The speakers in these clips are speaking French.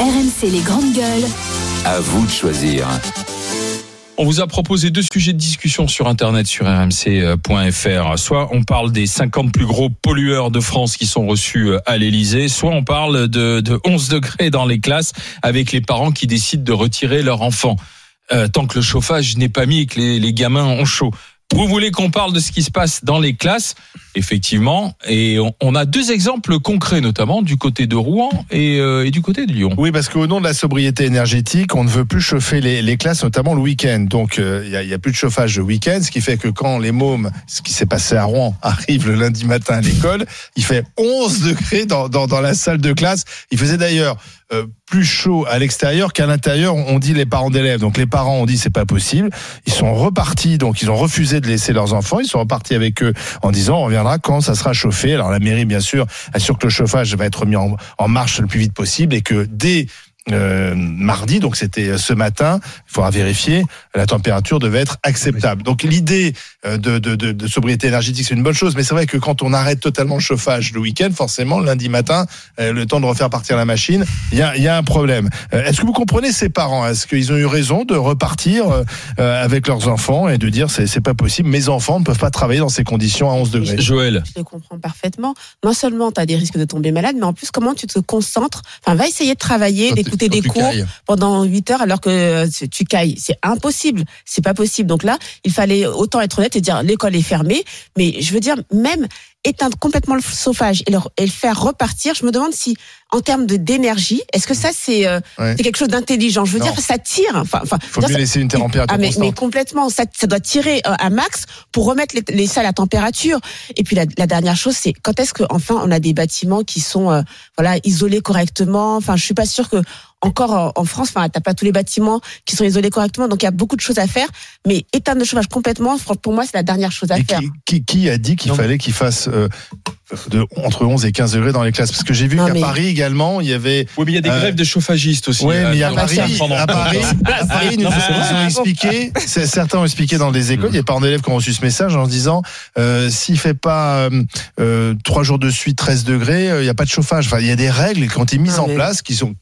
RMC les grandes gueules. À vous de choisir. On vous a proposé deux sujets de discussion sur Internet, sur rmc.fr. Soit on parle des 50 plus gros pollueurs de France qui sont reçus à l'Elysée, soit on parle de, de 11 degrés dans les classes avec les parents qui décident de retirer leur enfant. Euh, tant que le chauffage n'est pas mis et que les, les gamins ont chaud. Vous voulez qu'on parle de ce qui se passe dans les classes? Effectivement. Et on, a deux exemples concrets, notamment du côté de Rouen et, euh, et du côté de Lyon. Oui, parce qu'au nom de la sobriété énergétique, on ne veut plus chauffer les, les classes, notamment le week-end. Donc, euh, il n'y a, a, plus de chauffage le week-end, ce qui fait que quand les mômes, ce qui s'est passé à Rouen, arrivent le lundi matin à l'école, il fait 11 degrés dans, dans, dans la salle de classe. Il faisait d'ailleurs euh, plus chaud à l'extérieur qu'à l'intérieur, on dit les parents d'élèves. Donc les parents ont dit c'est pas possible. Ils sont repartis, donc ils ont refusé de laisser leurs enfants. Ils sont repartis avec eux en disant on quand ça sera chauffé. Alors la mairie, bien sûr, assure que le chauffage va être mis en marche le plus vite possible et que dès euh, mardi, donc c'était ce matin, il faudra vérifier, la température devait être acceptable. Donc l'idée de, de, de, de, sobriété énergétique, c'est une bonne chose, mais c'est vrai que quand on arrête totalement le chauffage le week-end, forcément, lundi matin, euh, le temps de refaire partir la machine, il y a, y a, un problème. Euh, est-ce que vous comprenez ces parents? Est-ce qu'ils ont eu raison de repartir avec leurs enfants et de dire c'est, c'est pas possible, mes enfants ne peuvent pas travailler dans ces conditions à 11 degrés? Joël. Je te comprends parfaitement. Non seulement tu as des risques de tomber malade, mais en plus, comment tu te concentres? Enfin, va essayer de travailler, d'écouter des cours cailles. pendant 8 heures alors que tu cailles. C'est impossible. C'est pas possible. Donc là, il fallait autant être honnête et dire l'école est fermée. Mais je veux dire, même éteindre complètement le chauffage et le, et le faire repartir, je me demande si, en termes de d'énergie, est-ce que ça c'est euh, ouais. quelque chose d'intelligent? Je veux non. dire, ça tire. Enfin, enfin, faut mieux laisser une température ah, mais, constante. mais complètement, ça, ça doit tirer euh, à max pour remettre les, les, salles à température. Et puis la, la dernière chose, c'est quand est-ce que enfin on a des bâtiments qui sont euh, voilà isolés correctement? Enfin, je suis pas sûre que encore en France, enfin, t'as pas tous les bâtiments qui sont isolés correctement, donc il y a beaucoup de choses à faire. Mais éteindre le chauffage complètement, pour moi, c'est la dernière chose à Et faire. Qui, qui, qui a dit qu'il fallait qu'il fasse euh, de, entre 11 et 15 degrés dans les classes Parce que j'ai vu qu'à mais... Paris également, il y avait. Oui, mais il y a des euh, grèves de chauffagistes aussi. Oui, mais à Paris, à Paris, à Paris, nous, ils ont expliqué, certains ont expliqué dans des écoles, il y a parents d'élèves qui ont reçu ce message en se disant euh, s'il fait pas euh, trois jours de suite 13 degrés, il n'y a pas de chauffage. Enfin, il y a des règles qui ont été mises en mais... place qui sont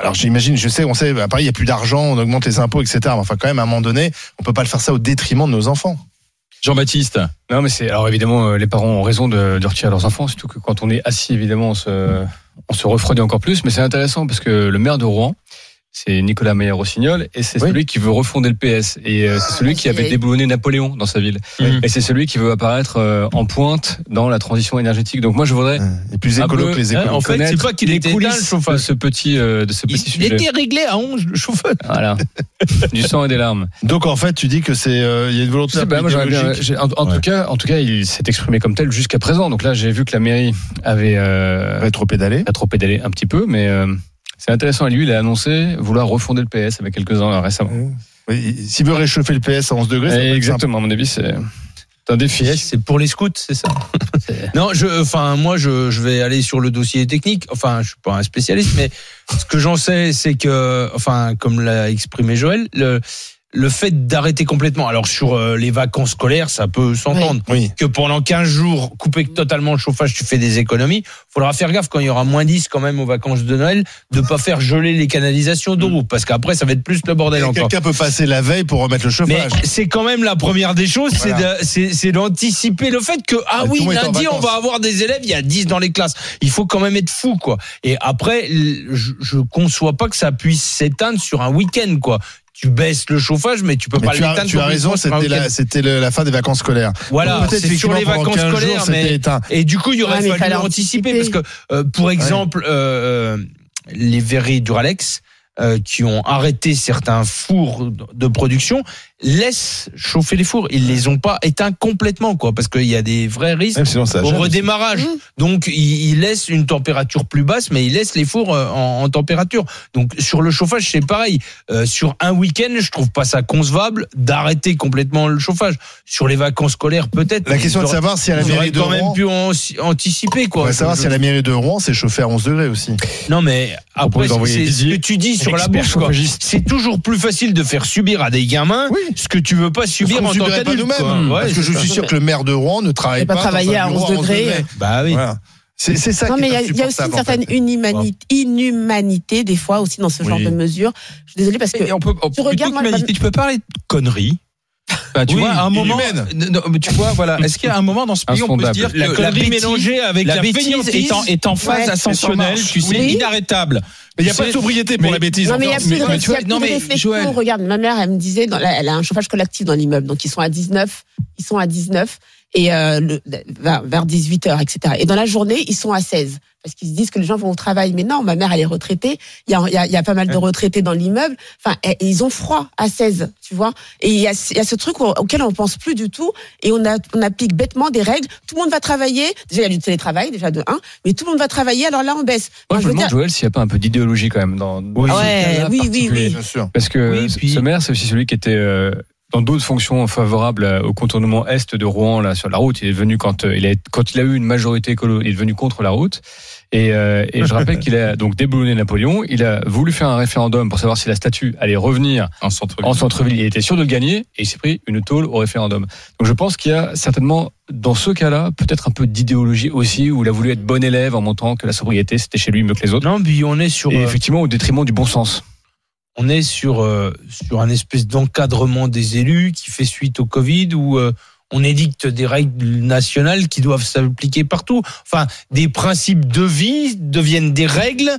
alors j'imagine, je sais, on sait, à Paris, il n'y a plus d'argent, on augmente les impôts, etc. Mais enfin, quand même, à un moment donné, on peut pas le faire ça au détriment de nos enfants. Jean-Baptiste. Non, mais c'est alors évidemment les parents ont raison de, de, retirer leurs enfants, surtout que quand on est assis, évidemment, on se, on se refroidit encore plus. Mais c'est intéressant parce que le maire de Rouen, c'est Nicolas Meyer-Rossignol et c'est oui. celui qui veut refonder le PS et euh, c'est celui qui avait déboulonné Napoléon dans sa ville mmh. et c'est celui qui veut apparaître euh, en pointe dans la transition énergétique. Donc moi je voudrais et plus écolo que les écolos. en fait, c'est pas qu'il était chauffage de ce petit euh, de ce petit il, sujet. Il était réglé à 11 le chauffage. Voilà. du sang et des larmes. Donc en fait, tu dis que c'est il y a une volonté bah, moi, bien, en, en ouais. tout cas, en tout cas, il s'est exprimé comme tel jusqu'à présent. Donc là, j'ai vu que la mairie avait euh, rétro-pédalé, rétro-pédalé un petit peu, mais c'est intéressant. Et lui, il a annoncé vouloir refonder le PS avec quelques-uns récemment. Oui, S'il veut réchauffer le PS à 11 degrés, ça exactement. À mon avis, c'est un défi. C'est pour les scouts, c'est ça. non, je, enfin, moi, je, je, vais aller sur le dossier technique. Enfin, je suis pas un spécialiste, mais ce que j'en sais, c'est que, enfin, comme l'a exprimé Joël, le, le fait d'arrêter complètement, alors sur euh, les vacances scolaires, ça peut s'entendre. Oui. Que pendant 15 jours, couper totalement le chauffage, tu fais des économies. Faudra faire gaffe quand il y aura moins 10 quand même aux vacances de Noël, de pas faire geler les canalisations d'eau, parce qu'après ça va être plus le bordel encore. Quelqu'un peut passer la veille pour remettre le chauffage. Mais c'est quand même la première des choses, voilà. c'est d'anticiper le fait que, ah oui, lundi on va avoir des élèves, il y a 10 dans les classes. Il faut quand même être fou, quoi. Et après, je, je conçois pas que ça puisse s'éteindre sur un week-end, quoi tu baisses le chauffage, mais tu peux mais pas l'éteindre. Tu as raison, c'était la, c'était la fin des vacances scolaires. Voilà, c'est sur les vacances scolaires, jours, mais et du coup il y aurait ouais, fallu anticiper parce que euh, pour exemple ouais. euh, les verreries Duralex euh, qui ont arrêté certains fours de production laissent chauffer les fours. Ils les ont pas éteints complètement, quoi, parce qu'il y a des vrais risques au redémarrage. Mmh. Donc, ils, ils, laissent une température plus basse, mais ils laissent les fours euh, en, en température. Donc, sur le chauffage, c'est pareil. Euh, sur un week-end, je trouve pas ça concevable d'arrêter complètement le chauffage. Sur les vacances scolaires, peut-être. La question de savoir si à la mairie de quand Rouen, même pu en, anticiper, quoi. On va savoir si à la mairie de Rouen, c'est chauffé à 11 degrés aussi. Non, mais après, c'est ce que tu dis sur la bouche, quoi. C'est toujours plus facile de faire subir à des gamins oui ce que tu veux pas subir en tant qu'adulte. nous-mêmes. Ouais, Parce que je suis sûr que le maire de Rouen ne travaille pas, pas travailler à 11 degrés. Bah oui. Voilà. C'est c'est ça Non, qui mais il y, a- il y a aussi une en certaine fait. inhumanité, inhumanité, des fois, aussi, dans ce genre Oui. de mesures. Je suis désolée parce que. Et on peut, on- plutôt regardes, moi, humanité, tu peux parler de conneries. Enfin, tu Oui, vois, à un moment, inhumaine. non, mais tu vois, voilà, est-ce qu'il y a un moment dans ce pays où on peut se dire que La connerie bêtise, mélangée avec la la, bêtise fainéantise. est en, est en phase Ouais. ascensionnelle, tu sais, Oui. inarrêtable. Mais il n'y a pas de sobriété pour mais- la bêtise. Non, mais il y a plus de, mais- tu vois, plus non, de mais réflexion. Joël- Regarde, ma mère, elle me disait, dans la- elle a un chauffage collectif dans l'immeuble, donc ils sont à 19, ils sont à 19 et euh, le, vers, vers 18 heures, etc. Et dans la journée, ils sont à 16 parce qu'ils se disent que les gens vont au travail. Mais non, ma mère, elle est retraitée. Il y a, il y a, il y a pas mal de retraités dans l'immeuble. Enfin, et- et ils ont froid à 16, tu vois. Et il y a, il y a ce truc au- auquel on pense plus du tout et on, a, on applique bêtement des règles. Tout le monde va travailler. Déjà, il y a du télétravail, déjà de 1, mais tout le monde va travailler. Alors là, on baisse. Moi, Enfin, je me demande, Joël, s'il n'y a pas un peu d'idéologie quand même dans. Oui. oui, oui, oui. Bien sûr. Parce que Oui, ce- puis- ce maire, c'est aussi celui qui était euh, dans d'autres fonctions favorables euh, au contournement est de Rouen, là, sur la route. Il est venu quand euh, il a, quand il a eu une majorité écolo, il est venu contre la route. Et, euh, et je rappelle qu'il a donc déboulonné Napoléon. Il a voulu faire un référendum pour savoir si la statue allait revenir En centre en centre-ville. Il était sûr de le gagner et il s'est pris une tôle au référendum. Donc je pense qu'il y a certainement, dans ce cas-là, peut-être un peu d'idéologie aussi, où il a voulu être bon élève en montrant que la sobriété, c'était chez lui mieux que les autres. Non, puis on est sur, Et euh, effectivement, au détriment du bon sens. On est sur euh, sur un espèce d'encadrement des élus qui fait suite au Covid où euh, on édicte des règles nationales qui doivent s'appliquer partout. Enfin, des principes de vie deviennent des règles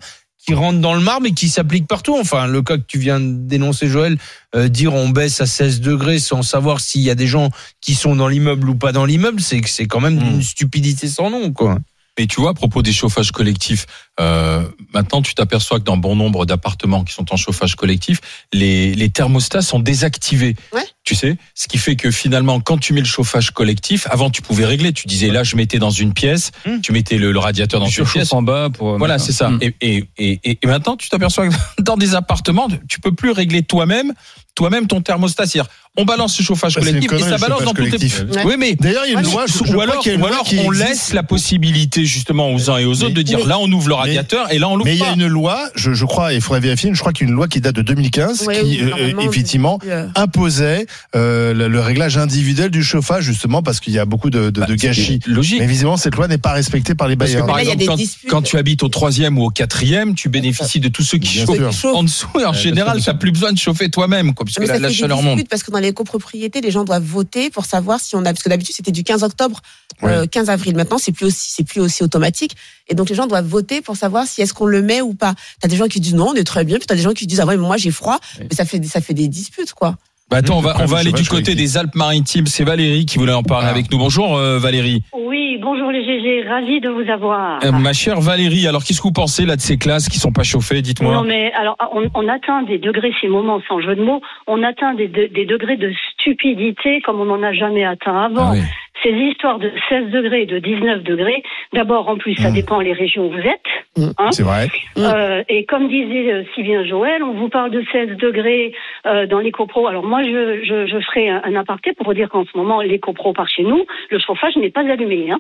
qui rentrent dans le marbre et qui s'appliquent partout. Enfin, le cas que tu viens de dénoncer, Joël, euh, dire on baisse à 16 degrés sans savoir s'il y a des gens qui sont dans l'immeuble ou pas dans l'immeuble, c'est que c'est quand même Mm. une stupidité sans nom, quoi. Mais tu vois, à propos des chauffages collectifs, euh, maintenant tu t'aperçois que dans bon nombre d'appartements qui sont en chauffage collectif, les, thermostats sont désactivés. Ouais. Tu sais, ce qui fait que finalement, quand tu mets le chauffage collectif, avant tu pouvais régler. Tu disais là, je mettais dans une pièce, Hum. tu mettais le, le radiateur dans Tu une pièce. en bas pour. Voilà, c'est ça. Mm. Et, et, et, et maintenant, tu t'aperçois que dans des appartements, tu peux plus régler toi-même, toi-même ton thermostat. C'est-à-dire, on balance le chauffage Bah, collectif et ça balance dans les. Ouais. Oui, mais D'ailleurs, il y a une loi. je- je ou alors, y a une ou alors qui on existe. laisse la possibilité justement aux uns et aux autres de dire Mais- là on ouvre le radiateur et là on l'ouvre Mais il y a une loi, je, je crois, il faudrait vérifier, je crois qu'il y a une loi qui date de 2015 Ouais, qui, euh, effectivement, euh, imposait euh, le, le réglage individuel du chauffage, justement, parce qu'il y a beaucoup de, de, Bah, de gâchis. Logique. Mais visiblement, cette loi n'est pas respectée par les Parce que bailleurs. par exemple, quand, tu habites au troisième ou au quatrième, tu bénéficies de tous ceux qui chauffent en dessous. Et en Ouais, général, sûr, t'as plus besoin de chauffer toi-même, quoi, puisque la, ça la fait des chaleur monte. disputes parce que dans les copropriétés, les gens doivent voter pour savoir si on a, parce que d'habitude c'était du 15 octobre, euh, 15 avril. Maintenant, c'est plus aussi, c'est plus aussi automatique. Et donc les gens doivent voter pour savoir si est-ce qu'on le met ou pas. T'as des gens qui disent non, on est très bien, puis t'as des gens qui disent ah ouais, mais moi j'ai froid. Mais ça fait, ça fait des disputes quoi. Bah attends, on va, on aller du côté des Alpes-Maritimes. C'est Valérie qui voulait en parler Ah. avec nous. Bonjour euh, Valérie. Oui, bonjour les GG, ravi de vous avoir. Euh, ma chère Valérie, alors qu'est-ce que vous pensez là de ces classes qui sont pas chauffées Dites-moi. non mais alors on, on atteint des degrés, ces moments sans jeu de mots, on atteint des, de- des degrés de stupidité comme on n'en a jamais atteint avant. Ah oui. Ces histoires de 16 degrés et de 19 degrés, d'abord en plus ça Mm. dépend les régions où vous êtes. Mm. hein. C'est vrai. Mm. Euh, et comme disait euh, si bien Joël, on vous parle de 16 degrés euh, dans les copros. Alors moi, je, je, je ferai un, un aparté pour vous dire qu'en ce moment, les copros par chez nous, le chauffage n'est pas allumé. Hein.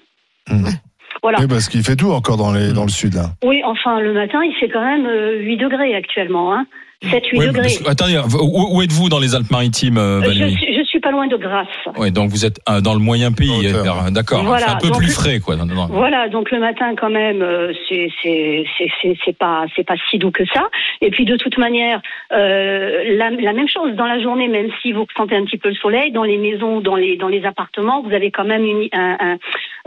Mm. Voilà. Oui, parce qu'il fait tout encore dans, les, dans le sud. Là. Oui, enfin, le matin, il fait quand même euh, 8 degrés actuellement. Hein. 7-8 Oui, mais degrés. parce attendez, où, où êtes-vous dans les Alpes-Maritimes, euh, Euh, je, Valérie? je suis pas loin de Grasse. Oui, donc vous êtes euh, dans le moyen pays, euh, d'accord. Voilà, c'est un peu donc- plus frais, quoi. Non, non, non. Voilà, donc le matin quand même, euh, c'est pas c'est pas si doux que ça. Et puis de toute manière, euh, la, la même chose dans la journée, même si vous sentez un petit peu le soleil, dans les maisons, dans les dans les appartements, vous avez quand même une, un, un,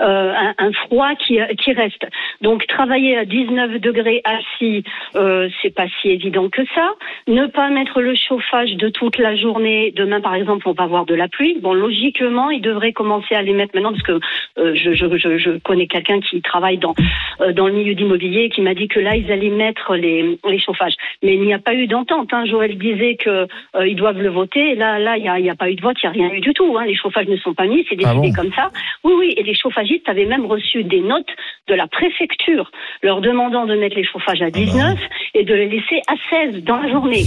euh, un, un froid qui qui reste. Donc travailler à 19 degrés assis, euh, c'est pas si évident que ça. Ne pas mettre le chauffage de toute la journée. Demain, par exemple, on va avoir de la pluie. Bon, logiquement, ils devraient commencer à les mettre maintenant parce que euh, je, je, je, je connais quelqu'un qui travaille dans euh, dans le milieu d'immobilier qui m'a dit que là, ils allaient mettre les, les chauffages. Mais il n'y a pas eu d'entente. Hein. Joël disait que euh, ils doivent le voter. Là, là, il n'y a, y a pas eu de vote, il n'y a rien eu du tout. Hein. Les chauffages ne sont pas mis, c'est Ah décidé bon? comme ça. Oui, oui. Et les chauffagistes avaient même reçu des notes de la préfecture leur demandant de mettre les chauffages à 19 et de les laisser à 16 dans la journée.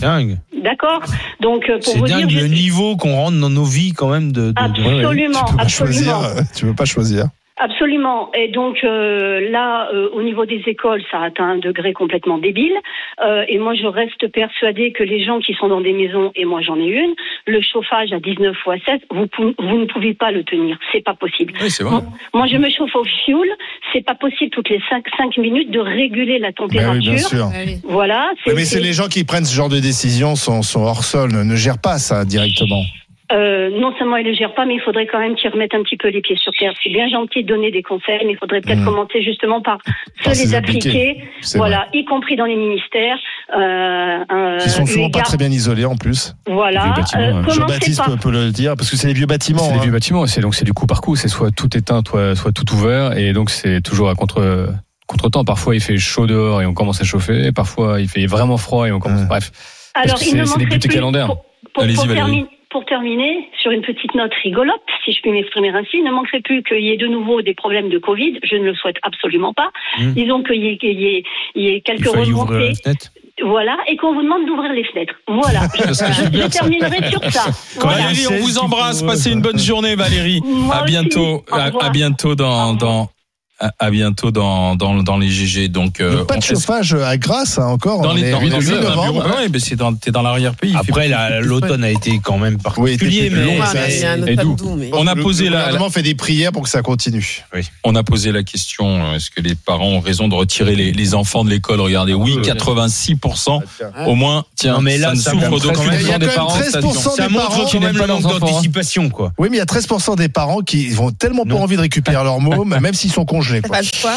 Dingue. D'accord Donc, euh, pour C'est vous dingue dire, le niveau qu'on rentre dans nos vies quand même de. de- de- Absolument, tu peux pas choisir. absolument. euh, Tu peux pas choisir. Absolument. Et donc euh, là, euh, au niveau des écoles, ça atteint un degré complètement débile. Euh, et moi, je reste persuadée que les gens qui sont dans des maisons, et moi j'en ai une, le chauffage à 19 ou à 7, vous, vous ne pouvez pas le tenir. C'est pas possible. Oui, c'est vrai. Moi, moi, je me chauffe au fioul. C'est pas possible toutes les 5, 5 minutes de réguler la Ben température. oui, bien sûr. Voilà. Oui, mais c'est les gens qui prennent ce genre de décision sont, sont hors sol, ne, ne gèrent pas ça directement. Euh, non seulement ils ne le gèrent pas, mais il faudrait quand même qu'ils remettent un petit peu les pieds sur terre. C'est bien gentil de donner des conseils, mais il faudrait peut-être Mmh. commencer justement par se les appliquer, voilà, y compris dans les ministères. Euh, euh, Ils sont eu souvent pas très bien isolés en plus. Voilà. Les Euh, Jean-Baptiste peut, peut le dire, parce que c'est les vieux bâtiments. C'est des hein. vieux bâtiments, c'est donc c'est du coup par coup, c'est soit tout éteint, soit, soit tout ouvert, et donc c'est toujours à contre contre-temps. Parfois il fait chaud dehors et on commence à chauffer, et parfois il fait vraiment froid et on commence. Ouais. Bref, Alors, il ne c'est- c'est des manquerait plus. Pour, pour- Allez-y, pour Valérie. terminer, pour terminer, sur une petite note rigolote, si je puis m'exprimer ainsi, ne manquerait plus qu'il y ait de nouveau des problèmes de Covid. Je ne le souhaite absolument pas. Mmh. Disons qu'il y, ait- qu'il y ait- il y ait quelques remontées. Voilà, et qu'on vous demande d'ouvrir les fenêtres. Voilà. je, terminerai sur ça. Voilà. Valérie, on vous embrasse. Passez une bonne journée, Valérie. Moi À bientôt. À, à bientôt dans, dans à, à bientôt dans, dans, dans les GG. Donc, euh, pas de on- chauffage à Grasse hein, encore. dans les dans, est dans le le- 8 dans le bureau. novembre. Ouais, mais c'est dans, t'es dans l'arrière-pays. Après, la- l'automne a été quand même Oui, particulier, plus mais, long, ça, mais doux, mais- On a posé le la- gouvernement fait des prières pour que ça continue. On a posé la question euh, est-ce que les parents ont raison de retirer les, les enfants de l'école? Regardez, oui, oui. 86%. Au moins, tiens, Non, mais là, ça ne ça souffre montre d'aucun quand même- Il y a des parents. 13% ça des montre parents quand qui même n'aiment le pas manque d'anticipation, quoi. Oui, mais il y a 13% des parents qui vont tellement pas envie de récupérer leur môme, même s'ils sont quoi. Pas de quoi